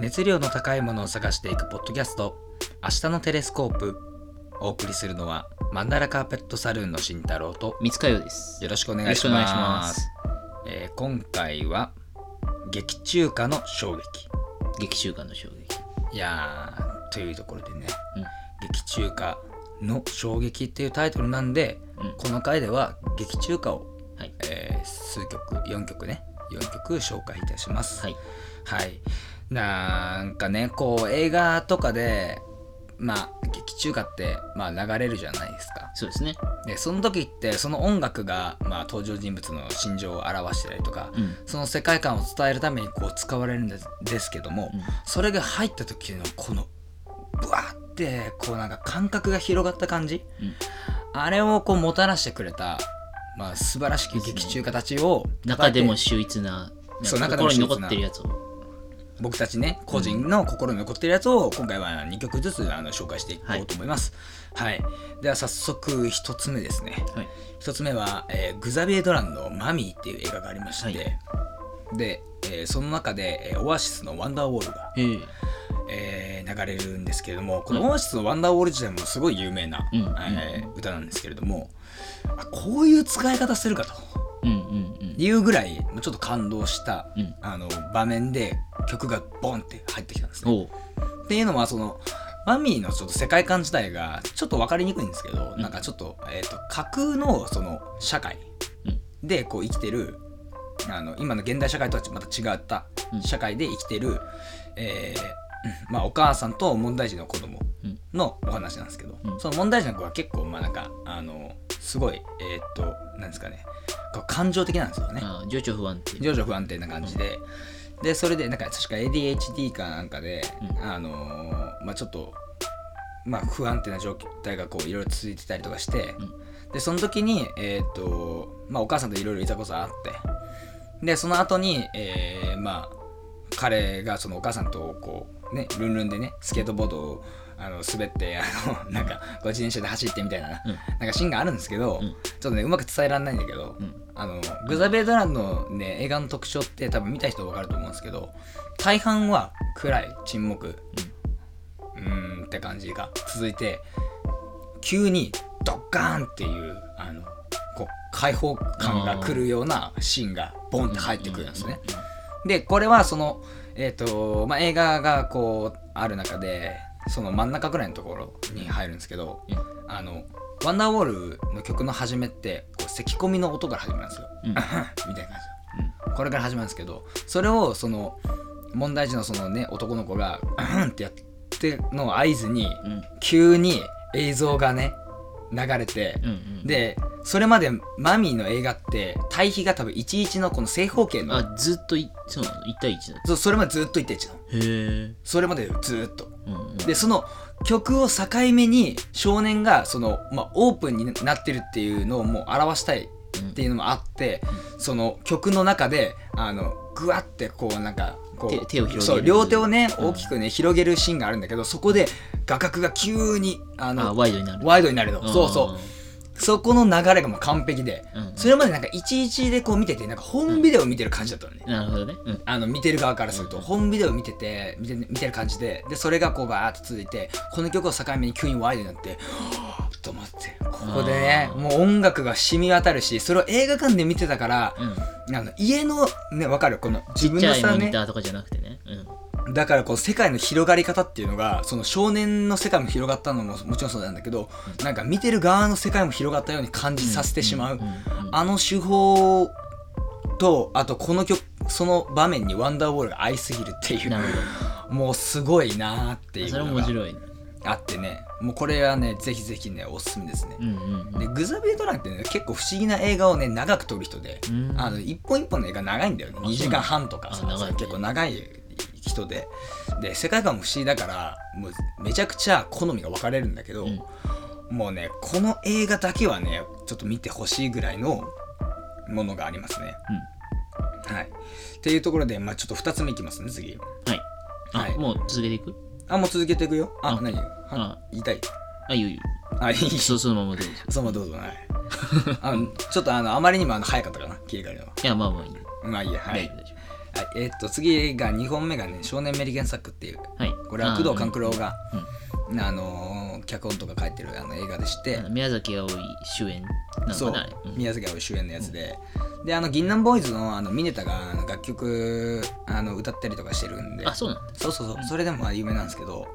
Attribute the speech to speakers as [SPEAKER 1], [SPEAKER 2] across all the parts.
[SPEAKER 1] 熱量の高いものを探していくポッドキャスト明日のテレスコープお送りするのはマンダラカーペットサルーンの慎太郎と
[SPEAKER 2] 三塚洋です。
[SPEAKER 1] よろしくお願いしますえー今回は劇中歌の衝撃
[SPEAKER 2] 劇中歌の衝撃。
[SPEAKER 1] いやーというところでね
[SPEAKER 2] うん。
[SPEAKER 1] 劇中歌の衝撃っていうタイトルなんで、
[SPEAKER 2] うん
[SPEAKER 1] この回では劇中歌を、
[SPEAKER 2] はい。
[SPEAKER 1] えー数曲4曲ね4曲紹介いたします
[SPEAKER 2] はい。
[SPEAKER 1] はい。なんかね、こう映画とかで、まあ劇中歌って、まあ、流れるじゃないですか。
[SPEAKER 2] そうですね。
[SPEAKER 1] で、その時ってその音楽が、まあ、登場人物の心情を表してたりとか、
[SPEAKER 2] うん。
[SPEAKER 1] その世界観を伝えるためにこう使われるんですですけども、
[SPEAKER 2] うん
[SPEAKER 1] それが入った時のこのブワーってこうなんか感覚が広がった感じ、
[SPEAKER 2] うん
[SPEAKER 1] あれをこうもたらしてくれた、まあ、素晴らしき劇中歌たちを
[SPEAKER 2] 中でも秀逸な、
[SPEAKER 1] そう中でも秀逸な
[SPEAKER 2] 心に残ってるやつを。
[SPEAKER 1] 僕たちね個人の心に残ってるやつを今回は2曲ずつあの紹介していこうと思います。はい、では早速1つ目ですね。
[SPEAKER 2] はい。
[SPEAKER 1] 1つ目は、えーグザビエ・ドランの「マミー」っていう映画がありまして、
[SPEAKER 2] はい。
[SPEAKER 1] で、えーその中で、えーオアシスの「ワンダーウォールが」
[SPEAKER 2] へえ。
[SPEAKER 1] えー流れるんですけれどもこのオアシスの「ワンダーウォール」自体もすごい有名な、
[SPEAKER 2] うん。
[SPEAKER 1] えー歌なんですけれどもあこういう使い方するかと
[SPEAKER 2] うん。うん。うん。
[SPEAKER 1] いうぐらいちょっと感動した、
[SPEAKER 2] うん。
[SPEAKER 1] あの場面で曲がボンって入ってきたんですね。っていうのはそのマミーのちょっと世界観自体がちょっと分かりにくいんですけど、
[SPEAKER 2] うん。
[SPEAKER 1] なんかちょっと,、えー、と架空のその社会
[SPEAKER 2] うん。
[SPEAKER 1] でこう生きてるあの今の現代社会とはまた違った
[SPEAKER 2] うん。
[SPEAKER 1] 社会で生きてる、えーうんまあ、お母さんと問題児の子供
[SPEAKER 2] うん。
[SPEAKER 1] のお話なんですけど、
[SPEAKER 2] うん。
[SPEAKER 1] その問題児の子は結構まあなんかあのすごいえーっとなんですかねこう感情的なんですよね。
[SPEAKER 2] 情緒不安定。
[SPEAKER 1] 情緒不安定な感じで、でそれでなんか確か ADHD かなんかで、
[SPEAKER 2] うん。
[SPEAKER 1] あのーまあちょっとまあ不安定な状態がこういろいろ続いてたりとかして、
[SPEAKER 2] うん。
[SPEAKER 1] でその時にえーっとまあお母さんといろいろいざこざあってでその後にえーまあ彼がそのお母さんとこうねルンルンでねスケートボードをあの滑ってあのなんかこう自転車で走ってみたいな、
[SPEAKER 2] うん。
[SPEAKER 1] なんかシーンがあるんですけど、
[SPEAKER 2] うん。
[SPEAKER 1] ちょっとねうまく伝えられないんだけど、
[SPEAKER 2] うん。
[SPEAKER 1] あのグザベードランの、ね、映画の特徴って多分見た人分かると思うんですけど大半は暗い沈黙。うーん。って感じが続いて急にドッカーンっていうあのこう開放感が来るようなシーンがボンって入ってくるんですね。でこれはその、えーとまあ、映画がこうある中でその真ん中ぐらいのところに入るんですけど、
[SPEAKER 2] うん
[SPEAKER 1] あのワンダーウォールの曲の始めってこう咳込みの音から始まるんですよ。
[SPEAKER 2] うん
[SPEAKER 1] みたいな感じこれから始まるんですけどそれをその問題児のそのね男の子が「うん」ってやってのを合図に
[SPEAKER 2] うんうん
[SPEAKER 1] 急に映像がね流れて、
[SPEAKER 2] うんうん。、
[SPEAKER 1] でそれまでマミーの映画って対比が多分11のこの正方形の
[SPEAKER 2] あ、ずっとい、そうなの ?1 対1だ。
[SPEAKER 1] そうそれまでずっと1対1なの
[SPEAKER 2] へえ。
[SPEAKER 1] それまでずっと
[SPEAKER 2] うんうん。
[SPEAKER 1] でその曲を境目に少年がその、まあ、オープンになってるっていうのをもう表したいっていうのもあって、その曲の中であのグワってこうなんかこう
[SPEAKER 2] 手手を広げる。
[SPEAKER 1] そう両手をね
[SPEAKER 2] うん
[SPEAKER 1] 大きくね、広げるシーンがあるんだけどそこで画角が急にあの
[SPEAKER 2] あ、ワイドになる。
[SPEAKER 1] ワイドになるの。そうそうそこの流れがもう完璧で、
[SPEAKER 2] うんうん
[SPEAKER 1] それまでなんか11でこう見ててなんか本ビデオ見てる感じだったのね、
[SPEAKER 2] なるほどね。うん。
[SPEAKER 1] あの見てる側からすると、
[SPEAKER 2] うん
[SPEAKER 1] 本ビデオ見てて見て見てる感じででそれがこうバーって続いてこの曲を境目に急にワイドになってはぁと思ってここでね
[SPEAKER 2] あー
[SPEAKER 1] もう音楽が染み渡るしそれを映画館で見てたから
[SPEAKER 2] うん。
[SPEAKER 1] あの家のねわかる？この自
[SPEAKER 2] ちっちゃいモニターとかじゃなくてね。うん。
[SPEAKER 1] だからこう世界の広がり方っていうのがその少年の世界も広がったのももちろんそうなんだけどなんか見てる側の世界も広がったように感じさせてしまう、あの手法とあとこの曲その場面に「ワンダーウォール」が合いすぎるっていうもうすごいなーっていうのが
[SPEAKER 2] 面白い。ね。
[SPEAKER 1] あってね。もうこれはねぜひぜひねおすすめですね。でグザビエ・ドランってね結構不思議な映画をね長く撮る人で、
[SPEAKER 2] うん。
[SPEAKER 1] あの一本一本の映画長いんだよね。
[SPEAKER 2] あ
[SPEAKER 1] 2時間半とか
[SPEAKER 2] ね。
[SPEAKER 1] 結構長い人で。で世界観も不思議だからもうめちゃくちゃ好みが分かれるんだけど、
[SPEAKER 2] うん。
[SPEAKER 1] もうねこの映画だけはねちょっと見てほしいぐらいのものがありますね。はい。っていうところで、まあ、ちょっと2つ目いきますね次。
[SPEAKER 2] はい。あ、
[SPEAKER 1] はい。
[SPEAKER 2] もう続けていく？
[SPEAKER 1] あもう続けていくよ。あ
[SPEAKER 2] あ
[SPEAKER 1] 何？は
[SPEAKER 2] あ
[SPEAKER 1] 言いたい？
[SPEAKER 2] あ、いいよいいよ。
[SPEAKER 1] あいい。
[SPEAKER 2] そうそのままどうぞ。
[SPEAKER 1] そのままどうぞはい。あのちょっとあのあまりにもあの早かったかな切り替えるのは。い
[SPEAKER 2] や、まあまあいいよ。
[SPEAKER 1] まあいいやはいえっと次が2本目がね「少年メリケンサック」っていう
[SPEAKER 2] はい。
[SPEAKER 1] これは工藤官九郎が
[SPEAKER 2] うん。
[SPEAKER 1] あのー脚本とか書いてるあの映画でして。
[SPEAKER 2] 宮崎あおい主演なの
[SPEAKER 1] そう。
[SPEAKER 2] うん。
[SPEAKER 1] 宮崎あおい主演のやつで、であの銀杏ボーイズのあのミネタがあの楽曲あの歌ったりとかしてるんで。
[SPEAKER 2] あそうなの？
[SPEAKER 1] そうそうそう。それでもまあ有名なんですけど。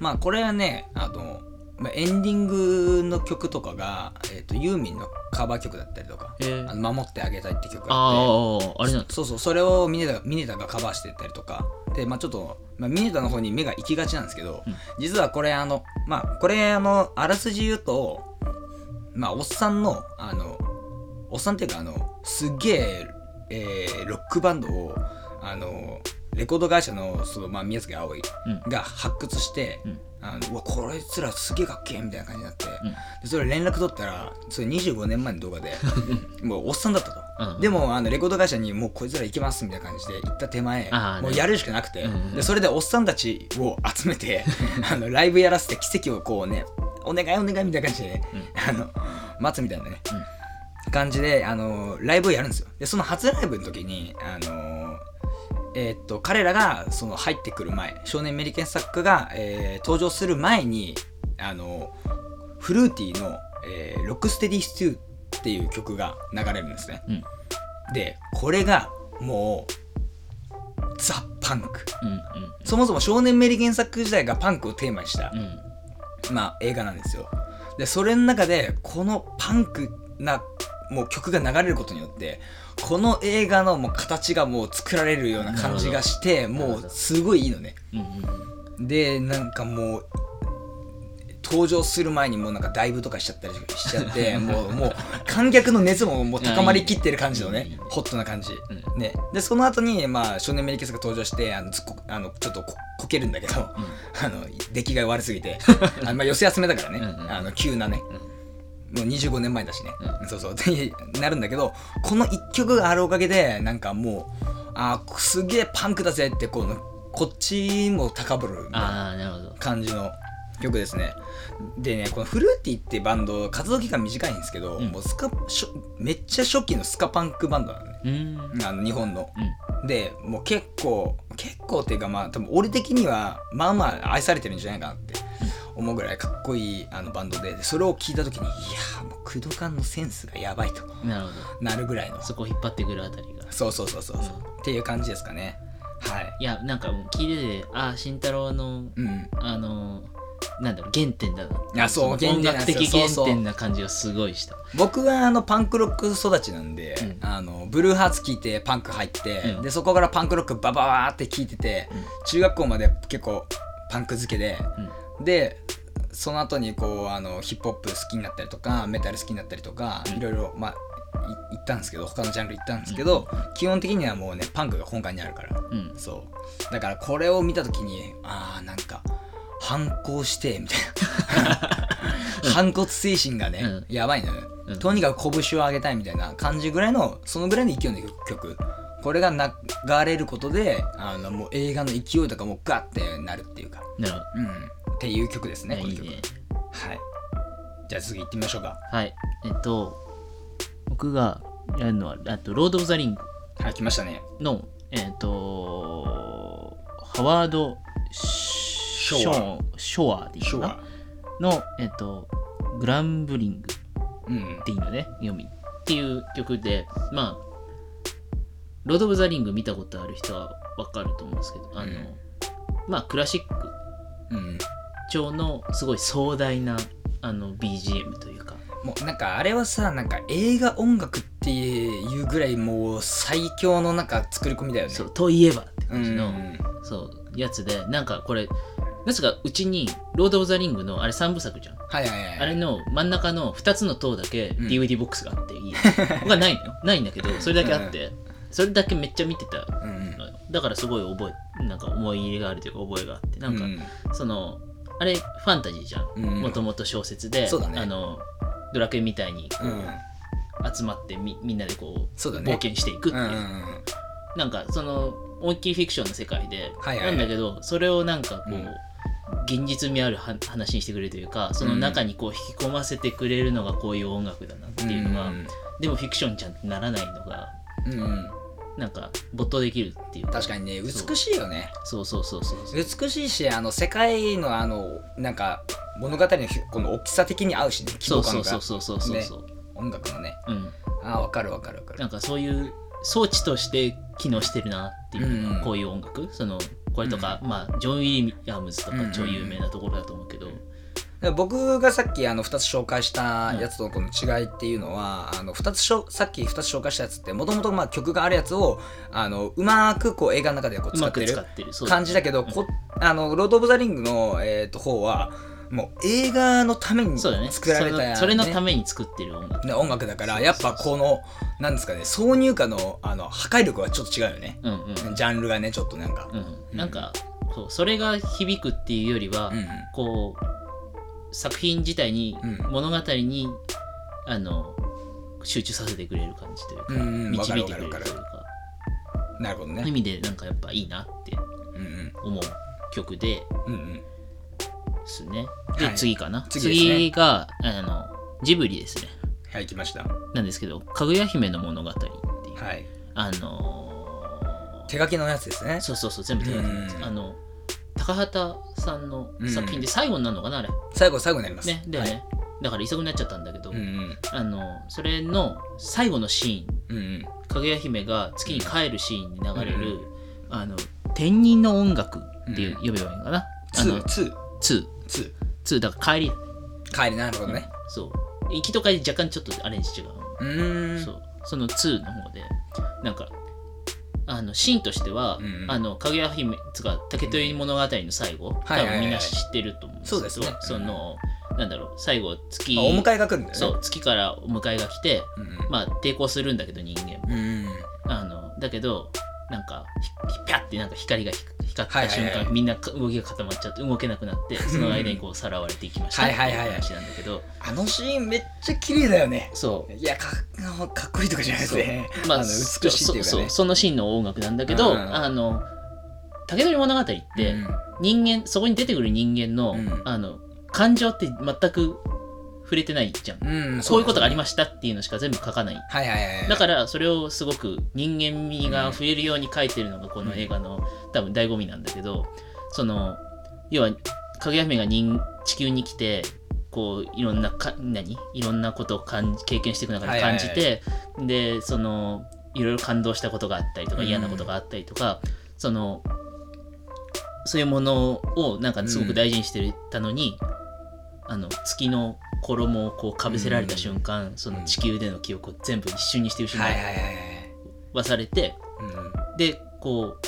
[SPEAKER 1] まあこれはねあの、まあ、エンディングの曲とかが、えー、とユーミンのカバー曲だったりとか
[SPEAKER 2] へー。
[SPEAKER 1] あの守ってあげたいって曲があって
[SPEAKER 2] あああれなんだ。
[SPEAKER 1] そうそうそれをミネタがミネタがカバーしてったりとかでまあちょっと、まあ、ミネタの方に目が行きがちなんですけど、
[SPEAKER 2] うん。
[SPEAKER 1] 実はこれあのまあこれあのあらすじ言うとまあおっさんのあのおっさんっていうかあのすっげええーロックバンドをあのレコード会社のその、まあ、宮崎あおい
[SPEAKER 2] うん
[SPEAKER 1] が発掘して、
[SPEAKER 2] うん
[SPEAKER 1] あのうわこいつらすげえかっけえみたいな感じになって、
[SPEAKER 2] うん。
[SPEAKER 1] でそれ連絡取ったらそれ25年前の動画で もうおっさんだったと、
[SPEAKER 2] うん
[SPEAKER 1] でもあのレコード会社にもうこいつら行きますみたいな感じで行った手前
[SPEAKER 2] あー
[SPEAKER 1] もうやるしかなくて、
[SPEAKER 2] うんうん
[SPEAKER 1] でそれでおっさんたちを集めて あのライブやらせて奇跡をこうねお願いお願いみたいな感じでね、あの待つみたいなね、感じであのライブをやるんですよ。でその初ライブの時にあのえーっと彼らがその入ってくる前少年メリケンサックが、えー登場する前にあのフルーティーの、えーロックステディステューっていう曲が流れるんですね、
[SPEAKER 2] うん。
[SPEAKER 1] でこれがもうザ・パンク。
[SPEAKER 2] うん
[SPEAKER 1] そもそも少年メリケンサック時代がパンクをテーマにした、
[SPEAKER 2] うんうん。
[SPEAKER 1] まあ、映画なんですよ。でそれの中でこのパンクなもう曲が流れることによってこの映画のもう形がもう作られるような感じがしてもうすごいいいのね。
[SPEAKER 2] うんうん。
[SPEAKER 1] でなんかもう登場する前にもうなんかダイブとかしちゃったりしちゃって もうもう観客の熱ももう高まりきってる感じの
[SPEAKER 2] ね
[SPEAKER 1] ねホットな感じ、
[SPEAKER 2] う
[SPEAKER 1] ね、でその後にまあ少年メリケンスが登場してあのあのちょっとここけるんだけど、あの出来が悪すぎて あのまあ寄せ集めだからね。
[SPEAKER 2] うんうん
[SPEAKER 1] あの急なね、もう25年前だしね、
[SPEAKER 2] う
[SPEAKER 1] そうそう。ってなるんだけどこの1曲があるおかげでなんかもうあーすげえパンクだぜってこうこっちも高ぶる感じの曲ですね。でねこのフルーティーってバンド活動期間短いんですけど、
[SPEAKER 2] うん。
[SPEAKER 1] もうスカめっちゃ初期のスカパンクバンドなのね。
[SPEAKER 2] うん。
[SPEAKER 1] あの日本の。
[SPEAKER 2] うん。
[SPEAKER 1] でもう結構結構っていうかまあ多分俺的にはまあまあ愛されてるんじゃないかなって思うぐらいかっこいいあのバンドで。でそれを聞いた時にいやーもう工藤館のセンスがやばいと。
[SPEAKER 2] なるほど。
[SPEAKER 1] なるぐらいの。
[SPEAKER 2] そこを引っ張ってくるあたりが。
[SPEAKER 1] そうそうそうそうそう、っていう感じですかね。はい。
[SPEAKER 2] いやなんかもう聞いててああ慎太郎の
[SPEAKER 1] うん。
[SPEAKER 2] あのなんだろう原点だな。い
[SPEAKER 1] やそう
[SPEAKER 2] の
[SPEAKER 1] 原点
[SPEAKER 2] 的原点な感じがすごいした。
[SPEAKER 1] 僕はあのパンクロック育ちなんで、
[SPEAKER 2] うん。
[SPEAKER 1] あのブルーハーツ聴いてパンク入って、
[SPEAKER 2] うん。
[SPEAKER 1] でそこからパンクロックバババーって聴いてて、中学校まで結構パンク付けで、でその後にこうあのヒップホップ好きになったりとかメタル好きになったりとか、
[SPEAKER 2] うん。
[SPEAKER 1] いろいろまあい行ったんですけど他のジャンル行ったんですけど、基本的にはもうねパンクが本館にあるから、
[SPEAKER 2] うん。
[SPEAKER 1] そう。だからこれを見た時にああなんか反抗してみたいな。反骨精神がね、やばいのよ、
[SPEAKER 2] うん。
[SPEAKER 1] とにかく拳を上げたいみたいな感じぐらいのそのぐらいの勢いの曲。これが流れることであのもう映画の勢いとかもガッてなるっていうか、
[SPEAKER 2] なるほ
[SPEAKER 1] うん、っていう曲ですねこの曲。
[SPEAKER 2] どいいね。
[SPEAKER 1] はい。じゃあ次行ってみましょうか。
[SPEAKER 2] はい。えっと僕がやるのはあとロード・オブ・ザ・リング
[SPEAKER 1] はい来ましたね。
[SPEAKER 2] のえっとハワード・ショーショアでいいかな？のえっとグランブリング
[SPEAKER 1] うん
[SPEAKER 2] っていうのね読みっていう曲でまあロード・オブ・ザ・リング見たことある人はわかると思うんですけどあの、
[SPEAKER 1] うん。
[SPEAKER 2] まあクラシック
[SPEAKER 1] うん
[SPEAKER 2] 調のすごい壮大なあの BGM というか。
[SPEAKER 1] もうなんかあれはさなんか映画音楽っていうぐらいもう最強のなんか作り込みだよね。
[SPEAKER 2] そうといえばって
[SPEAKER 1] う
[SPEAKER 2] 感じの、
[SPEAKER 1] ん。
[SPEAKER 2] そうやつでなんかこれなぜかうちにロード・オブ・ザ・リングのあれ3部作じゃん。
[SPEAKER 1] はいはいはい
[SPEAKER 2] あれの真ん中の2つの塔だけ
[SPEAKER 1] うん。
[SPEAKER 2] DVD ボックスがあっていい、他ないの？よないんだけどそれだけあって、それだけめっちゃ見てた
[SPEAKER 1] うん
[SPEAKER 2] だからすごい覚えなんか思い入れがあるというか覚えがあって。なんか、
[SPEAKER 1] うん。
[SPEAKER 2] そのあれファンタジーじゃん。
[SPEAKER 1] うん
[SPEAKER 2] もともと小説で、
[SPEAKER 1] ね。
[SPEAKER 2] あのドラクエみたいに集まってみみんなでこう
[SPEAKER 1] ね。
[SPEAKER 2] 冒険していくっていう、
[SPEAKER 1] うんうん
[SPEAKER 2] なんかその思いっきりフィクションの世界で、
[SPEAKER 1] はいはいはい。
[SPEAKER 2] なんだけどそれをなんかこう、
[SPEAKER 1] うん。
[SPEAKER 2] 現実味あるは話にしてくれるというかその中にこう引き込ませてくれるのがこういう音楽だなっていうのが、
[SPEAKER 1] うん
[SPEAKER 2] でもフィクションちゃならないのが
[SPEAKER 1] うんうん
[SPEAKER 2] なんか没頭できるっていう。か
[SPEAKER 1] 確かにね美しいよね。
[SPEAKER 2] そうそうそうそう
[SPEAKER 1] 美しいしあの世界のあのなんか物語のひこの大きさ的に合うしね規
[SPEAKER 2] そう
[SPEAKER 1] 模感が。
[SPEAKER 2] そうそうそうそうそうそう、
[SPEAKER 1] 音楽のね。
[SPEAKER 2] うん。
[SPEAKER 1] あわかるわかるわかる。
[SPEAKER 2] なんかそういう装置として機能してるなっていう
[SPEAKER 1] うん
[SPEAKER 2] こういう音楽。そのこれとか、まあジョン・ウィリアムズとか超有名なところだと思うけど、
[SPEAKER 1] で僕がさっきあの2つ紹介したやつとこの違いっていうのは、あの2つしょさっき2つ紹介したやつってもともと曲があるやつをあのうまくこう映画の中でこう使ってる感じだけど、こあのロード・オブ・ザ・リングの、えー、と方はもう映画のために
[SPEAKER 2] そうだね。
[SPEAKER 1] 作られた、
[SPEAKER 2] そのそれのために作ってる音楽、
[SPEAKER 1] ね、音楽だからやっぱこのなんですかね挿入歌のあの破壊力はちょっと違うよね。
[SPEAKER 2] うんうん。
[SPEAKER 1] ジャンルがねちょっとなんか、
[SPEAKER 2] うん、なんかそうそれが響くっていうよりは、
[SPEAKER 1] うん。
[SPEAKER 2] こう作品自体に、
[SPEAKER 1] うん。
[SPEAKER 2] 物語にあの集中させてくれる感じというか、
[SPEAKER 1] うんうん
[SPEAKER 2] 導いてくれるというか。
[SPEAKER 1] なるほどね。
[SPEAKER 2] 意味でなんかやっぱいいなって
[SPEAKER 1] うんうん。
[SPEAKER 2] 思う曲で
[SPEAKER 1] うんうん
[SPEAKER 2] すね。で、
[SPEAKER 1] はい。
[SPEAKER 2] 次かな。
[SPEAKER 1] 次ね。
[SPEAKER 2] があのジブリですね。
[SPEAKER 1] はい来ました。
[SPEAKER 2] なんですけど「かぐや姫の物語」っていう、
[SPEAKER 1] はい。
[SPEAKER 2] あの
[SPEAKER 1] 手書きのやつですね。
[SPEAKER 2] ーそうそうそう全部手書きのやつ。
[SPEAKER 1] うん。
[SPEAKER 2] あの高畑さんの作品で最後になるのかなあれ。
[SPEAKER 1] 最後最後になります。
[SPEAKER 2] ねだよね、
[SPEAKER 1] はい。
[SPEAKER 2] だから急ぐになっちゃったんだけど、
[SPEAKER 1] うんうん。
[SPEAKER 2] あのそれの最後のシーン。
[SPEAKER 1] うんうん。
[SPEAKER 2] かぐや姫が月に帰るシーンに流れる、あの天人の音楽っていう、
[SPEAKER 1] うん
[SPEAKER 2] 呼べばいいのかなあ
[SPEAKER 1] two
[SPEAKER 2] の
[SPEAKER 1] ー。
[SPEAKER 2] two。2
[SPEAKER 1] two。
[SPEAKER 2] 2だから帰り。
[SPEAKER 1] 帰りなるほどね。
[SPEAKER 2] そう。行きと帰り若干ちょっとアレンジ違う、
[SPEAKER 1] うーん。
[SPEAKER 2] そう。その2の方でなんかあのシーンとしては、
[SPEAKER 1] うんうん。
[SPEAKER 2] あのかぐや姫つか竹取物語の最後、
[SPEAKER 1] はいはいはい
[SPEAKER 2] 多分みんな知ってると思うんですけど
[SPEAKER 1] そ
[SPEAKER 2] のなんだろう最後月、
[SPEAKER 1] まあお迎えが来るんだよね。
[SPEAKER 2] そう月からお迎えが来て、
[SPEAKER 1] うん
[SPEAKER 2] まあ抵抗するんだけど人間も。
[SPEAKER 1] うんうん
[SPEAKER 2] あのだけどなんかひひぴゃってなんか光がひ光った瞬間、
[SPEAKER 1] はいはい。はい
[SPEAKER 2] みんなか動きが固まっちゃって動けなくなってその間にこうさらわれていきました。っていう話なんだけど。
[SPEAKER 1] あのシーンめっちゃ綺麗だよね。
[SPEAKER 2] そう。
[SPEAKER 1] いやかかっこいいとかじゃなくて。
[SPEAKER 2] まあ
[SPEAKER 1] あの美しいっていうかね。
[SPEAKER 2] そのシーンの音楽なんだけど、
[SPEAKER 1] うん。
[SPEAKER 2] あの竹取物語って
[SPEAKER 1] うん。
[SPEAKER 2] 人間そこに出てくる人間の,、
[SPEAKER 1] うん。
[SPEAKER 2] あの感情って全く触れてないじゃん、
[SPEAKER 1] うん
[SPEAKER 2] こういうことがあり
[SPEAKER 1] ま
[SPEAKER 2] ましたっていうのしか全部書かない。
[SPEAKER 1] はいはいはいはい。
[SPEAKER 2] だからそれをすごく人間味が触れるように書いてるのがこの映画の多分醍醐味なんだけどその要はかぐや姫が人地球に来てこういろんなか何？いろんなことを感じ経験していく中で感じて、でそのいろいろ感動したことがあったりとか
[SPEAKER 1] うん。
[SPEAKER 2] 嫌なことがあったりとか、そのそういうものをなんかすごく大事にしてたのに、あの月の衣をこうかぶせられた瞬間、その地球での記憶を全部一瞬にして失わされて、
[SPEAKER 1] うん。
[SPEAKER 2] でこう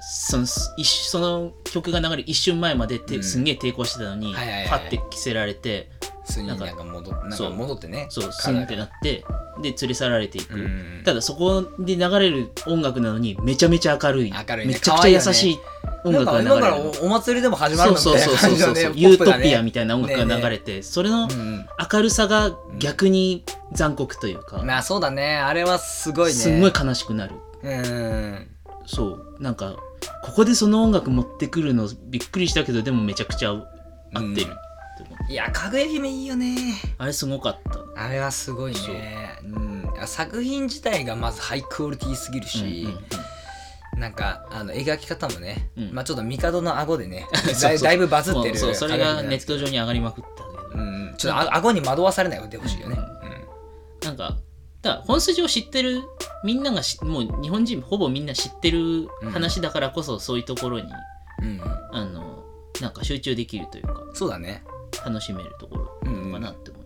[SPEAKER 2] その一その曲が流れる一瞬前までて、
[SPEAKER 1] うん。
[SPEAKER 2] すんげえ抵抗してたのに、パッて着せられてな
[SPEAKER 1] ん戻ってね。
[SPEAKER 2] そうスンってなってで連れ去られていく、
[SPEAKER 1] うん。
[SPEAKER 2] ただそこで流れる音楽なのにめちゃめちゃ明るい。
[SPEAKER 1] 明るいね。
[SPEAKER 2] めちゃくちゃ優しい音楽が流れる
[SPEAKER 1] か。今からおお祭りでも始まる
[SPEAKER 2] そう
[SPEAKER 1] のみたいな
[SPEAKER 2] そうそうそうそう、
[SPEAKER 1] 感じのね。
[SPEAKER 2] ユートピアみたいな音楽が流れて、それの
[SPEAKER 1] うん
[SPEAKER 2] 明るさが逆に残酷というか、
[SPEAKER 1] うんまあそうだね。あれはすごいね。
[SPEAKER 2] すんごい悲しくなる。
[SPEAKER 1] うん
[SPEAKER 2] そう。なんかここでその音楽持ってくるのびっくりしたけどでもめちゃくちゃ合ってるって思う、
[SPEAKER 1] いやかぐや姫いいよね。
[SPEAKER 2] あれすごかった。
[SPEAKER 1] あれはすごいね。う。ん。作品自体がまずハイクオリティすぎるし、
[SPEAKER 2] うんうんうん
[SPEAKER 1] なんかあの描き方もね、
[SPEAKER 2] うん。
[SPEAKER 1] まあちょっと帝の顎でね だいだいぶバズってる
[SPEAKER 2] そうそうそれがネッ
[SPEAKER 1] ト
[SPEAKER 2] ト上に上がりまくったけど、
[SPEAKER 1] うんちょっとあ顎に惑わされないでほしいよね、
[SPEAKER 2] なんかだから本筋を知ってるみんながしもう日本人ほぼみんな知ってる話だからこそそういうところに、
[SPEAKER 1] うんうん。
[SPEAKER 2] あのなんか集中できるというか
[SPEAKER 1] そうだね。
[SPEAKER 2] 楽しめるところなのかなって思い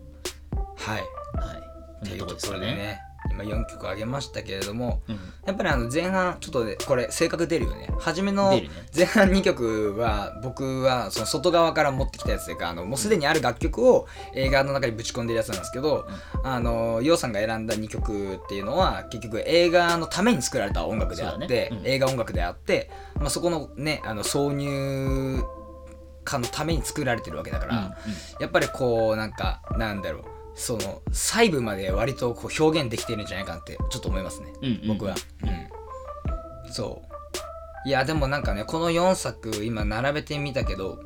[SPEAKER 1] はい
[SPEAKER 2] ます、はい。こんなとこですかね。
[SPEAKER 1] ね今4曲あげましたけれども
[SPEAKER 2] うん。
[SPEAKER 1] やっぱりあの前半ちょっとねこれ性格出るよね。初めの前半2曲は僕はその外側から持ってきたやつというかあのもうすでにある楽曲を映画の中にぶち込んでるやつなんですけど、あのヨウさんが選んだ2曲っていうのは結局映画のために作られた音楽であって、
[SPEAKER 2] ね。うん。
[SPEAKER 1] 映画音楽であって、まあ、そこのねあの挿入歌のために作られてるわけだから、
[SPEAKER 2] うんうん。
[SPEAKER 1] やっぱりこうなんかなんだろうその細部まで割とこう表現できてるんじゃないかなってちょっと思いますね、
[SPEAKER 2] うんうん
[SPEAKER 1] 僕は、うん、そう。いやでもなんかねこの4作今並べてみたけど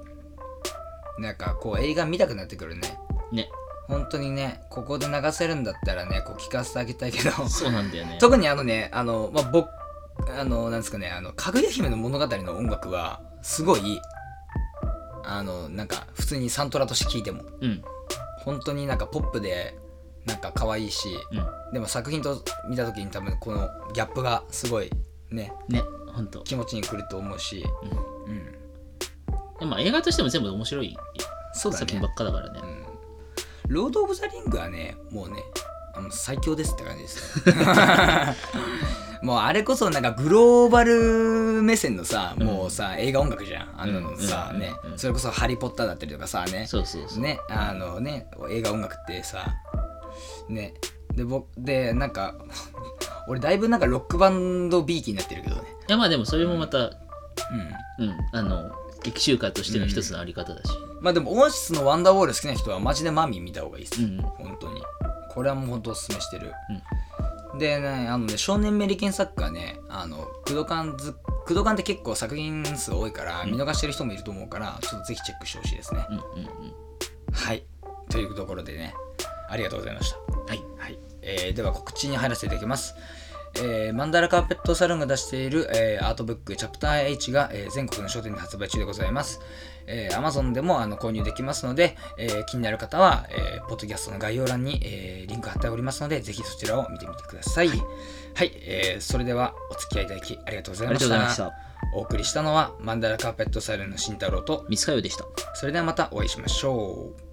[SPEAKER 1] なんかこう映画見たくなってくるね。
[SPEAKER 2] ね。
[SPEAKER 1] 本当にねここで流せるんだったらねこう聞かせてあげたいけど。
[SPEAKER 2] そうなんだよね。
[SPEAKER 1] 特にあのねあの、まあ、僕あのなんですかねあのかぐや姫の物語の音楽はすごいあのなんか普通にサントラとして聴いても。
[SPEAKER 2] うん
[SPEAKER 1] 本当になんかポップでなんか可愛いし
[SPEAKER 2] うん。
[SPEAKER 1] でも作品と見た時に多分このギャップがすごいね
[SPEAKER 2] ねほんと
[SPEAKER 1] 気持ちにくると思うしうん。
[SPEAKER 2] でも映画としても全部面白い
[SPEAKER 1] そうだね
[SPEAKER 2] 作品ばっかだからね
[SPEAKER 1] ロード・オブ・ザ・リングはねもうねあの最強ですって感じですね。もうあれこそなんかグローバル目線のさ、もうさ映画音楽じゃん。あんなのさ、
[SPEAKER 2] うん。
[SPEAKER 1] ね、
[SPEAKER 2] うん。うん
[SPEAKER 1] それこそ「ハリー・ポッター」だったりとかさね。
[SPEAKER 2] そうそうそう。
[SPEAKER 1] ね。あのね映画音楽ってさね。で僕でなんか 俺だいぶなんかロックバンドビーキになってるけどね。
[SPEAKER 2] いやまあでもそれもまた
[SPEAKER 1] うん。
[SPEAKER 2] うん。あの劇集会としての一つのあり方だし。
[SPEAKER 1] まあでもオアシスの「ワンダーウォール」好きな人はマジでマミー見た方がいいです、
[SPEAKER 2] うん。
[SPEAKER 1] 本当にこれはもう本当おすすめしてる、でねあのね少年メリケンサッカーねあのクドカンズクドカンって結構作品数多いから見逃してる人もいると思うからちょっとぜひチェックしてほしいですね、
[SPEAKER 2] うんうんうん。
[SPEAKER 1] はい。というところでねありがとうございました。
[SPEAKER 2] はい。
[SPEAKER 1] はい。えーでは告知に入らせていただきます。えーマンダラカーペットサロンが出している、えーアートブックチャプター H が、えー全国の書店で発売中でございます。えー Amazon でもあの購入できますので、えー気になる方は、えーポッドキャストの概要欄に、えーリンク貼っておりますので、ぜひそちらを見てみてください。はい、えーそれではお付き合いいただきありがとうござい
[SPEAKER 2] あり
[SPEAKER 1] ました。
[SPEAKER 2] がとうございました
[SPEAKER 1] お送りしたのはマンダラカーペットサロンの慎太郎と、
[SPEAKER 2] ミスカヨでした
[SPEAKER 1] それではまたお会いしましょう。